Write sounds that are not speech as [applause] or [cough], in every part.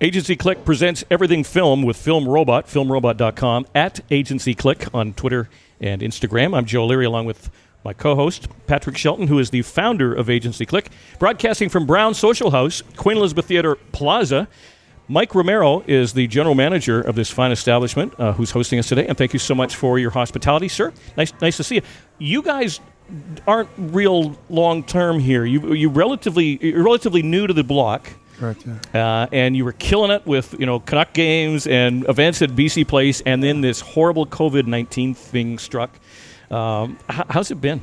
Agency Click presents Everything Film with Film Robot, filmrobot.com, at Agency Click on Twitter and Instagram. I'm Joe Leary along with my co host, Patrick Shelton, who is the founder of Agency Click, broadcasting from Brown Social House, Queen Elizabeth Theater Plaza. Mike Romero is the general manager of this fine establishment uh, who's hosting us today. And thank you so much for your hospitality, sir. Nice, nice to see you. You guys aren't real long term here. You, you relatively, you're relatively new to the block. Correct. Yeah. Uh, and you were killing it with you know Canuck games and events at BC Place, and then this horrible COVID nineteen thing struck. Um, h- how's it been?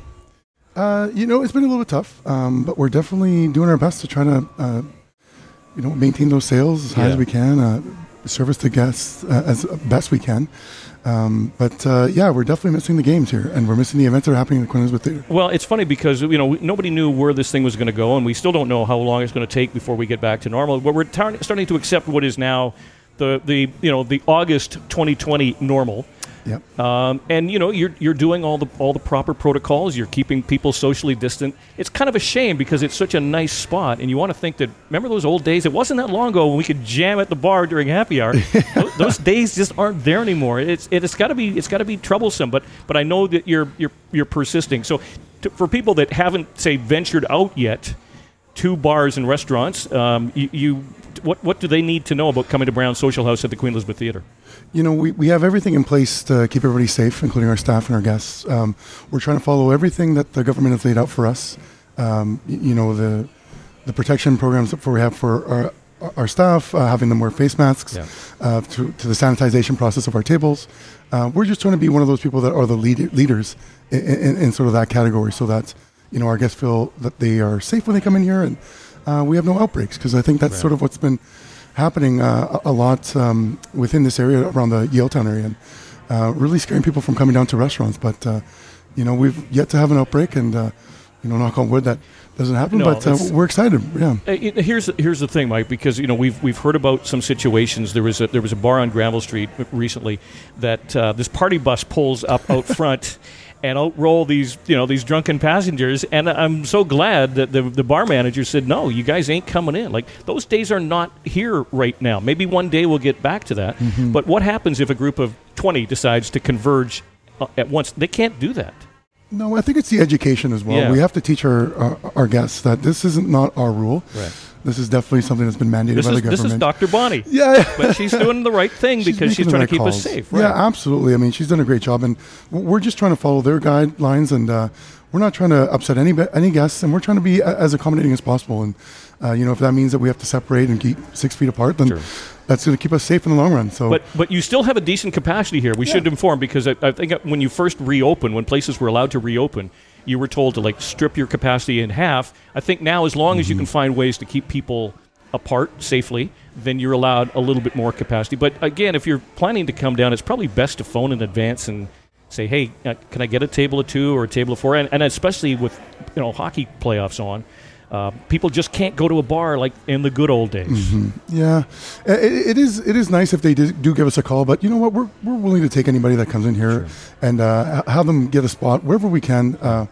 Uh, you know, it's been a little bit tough, um, but we're definitely doing our best to try to, uh, you know, maintain those sales as high Yeah. as we can, uh, service the guests uh, as best we can. Um, but uh, yeah, we're definitely missing the games here, and we're missing the events that are happening in the Elizabeth Theater. Well, it's funny because you know nobody knew where this thing was going to go, and we still don't know how long it's going to take before we get back to normal. But we're tar- starting to accept what is now the the you know the August 2020 normal. Yep. Um, and you know you're you're doing all the all the proper protocols. You're keeping people socially distant. It's kind of a shame because it's such a nice spot, and you want to think that. Remember those old days? It wasn't that long ago when we could jam at the bar during happy hour. [laughs] Tho- those days just aren't there anymore. It's it's got to be it's got to be troublesome. But but I know that you're you're you're persisting. So to, for people that haven't say ventured out yet to bars and restaurants, um, you, you what what do they need to know about coming to Brown Social House at the Queen Elizabeth Theater? You know, we, we have everything in place to keep everybody safe, including our staff and our guests. Um, we're trying to follow everything that the government has laid out for us. Um, you know, the the protection programs that we have for our, our staff, uh, having them wear face masks, Yeah. uh, to, to the sanitization process of our tables. Uh, we're just trying to be one of those people that are the lead, leaders in, in, in sort of that category so that, you know, our guests feel that they are safe when they come in here and uh, we have no outbreaks because I think that's sort of what's been happening uh, a a lot um, within this area around the Yaletown area and uh, really scaring people from coming down to restaurants. But, uh, you know, we've yet to have an outbreak and, uh, you know, knock on wood that doesn't happen. No, but uh, we're excited. Yeah. Uh, it- here's here's the thing, Mike, because you know we've we've heard about some situations. There was a there was a bar on Granville Street recently that uh, this party bus pulls up out front. [laughs] And outroll these, you know, these drunken passengers, and I'm so glad that the the bar manager said, "No, you guys ain't coming in." Like those days are not here right now. Maybe one day we'll get back to that. Mm-hmm. But what happens if a group of 20 decides to converge uh, at once? They can't do that. No, I think it's the education as well. Yeah. We have to teach our, our our guests that this isn't not our rule. Right. This is definitely something that's been mandated This by is the this government. is Dr. Bonnie, [laughs] yeah, but she's doing the right thing [laughs] because she's trying right to keep us calls. safe. Yeah, absolutely. I mean, she's done a great job, and we're just trying to follow their guidelines, and uh, we're not trying to upset any any guests, and we're trying to be as accommodating as possible. And uh, you know, if that means that we have to separate and keep six feet apart, then Sure. that's going to keep us safe in the long run. So, But but you still have a decent capacity here. We should inform because I, I think when you first reopen, when places were allowed to reopen, you were told to like strip your capacity in half. I think now, as long as you Mm-hmm. can find ways to keep people apart safely, then you're allowed a little bit more capacity. But again, if you're planning to come down, it's probably best to phone in advance and say, "Hey, uh, can I get a table of two or a table of four? And, and especially with you know hockey playoffs on. Uh, people just can't go to a bar like in the good old days. Mm-hmm. yeah, it, it is it is nice if they do, give us a call. But you know what? We're we're willing to take anybody that comes in here and uh, have them get a spot wherever we can. Uh,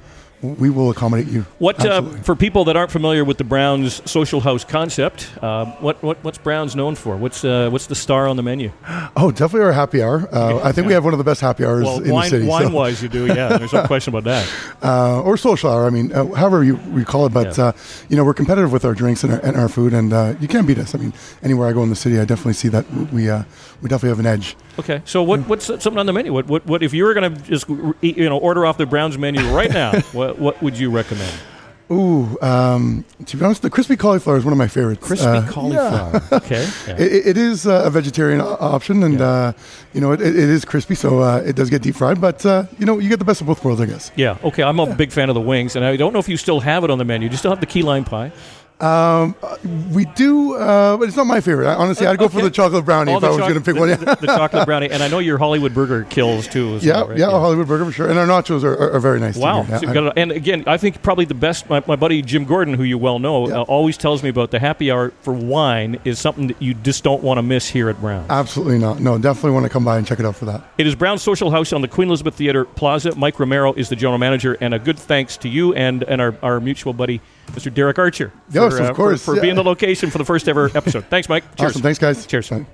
we will accommodate you. What uh, for people that aren't familiar with the Browns social house concept? Uh, what, what what's Browns known for? What's uh, what's the star on the menu? Oh, definitely our happy hour. Uh, I think we have one of the best happy hours Well, in wine the city. wine so- wise, you do. Yeah, there's no [laughs] question about that. uh, or social hour. I mean, uh, however you, we call it. But Yeah. uh, you know, we're competitive with our drinks and our, and our food, and uh, you can't beat us. I mean, anywhere I go in the city, I definitely see that we uh, we definitely have an edge. Okay, so what what's something on the menu? What what, what if you were going to just you know order off the Browns menu right now? [laughs] what what would you recommend? Ooh, um, to be honest, the crispy cauliflower is one of my favorites. Crispy Uh, cauliflower. Okay. [laughs] Yeah. It, it is uh, a vegetarian o- option, and Yeah. uh, you know it, it is crispy, so uh, it does get deep fried. But uh, you know you get the best of both worlds, I guess. Yeah. Okay. I'm a big fan of the wings, and I don't know if you still have it on the menu. Do you still have the key lime pie? Um, uh, we do, uh, but it's not my favorite. I, honestly, I'd go for the chocolate brownie Oh, if I was choc- going to pick the, one. Yeah, the, the chocolate brownie, and I know your Hollywood burger kills too. Yeah, well, right? yeah, a Hollywood burger for sure, and our nachos are, are, are very nice. Wow. Yeah, So and again, I think probably the best, my, my buddy Jim Gordon, who you well know, Yeah. uh, always tells me about the happy hour for wine is something that you just don't want to miss here at Brown. absolutely not. No, definitely want to come by and check it out for that. It is Brown Social House on the Queen Elizabeth Theater Plaza. Mike Romero is the general manager, and a good thanks to you and, and our, our mutual buddy Mr. Derek Archer. Yes, for, of uh, course, For, for yeah. being the location for the first ever episode. Thanks, Mike. Cheers. Awesome. Thanks, guys. Cheers. Bye.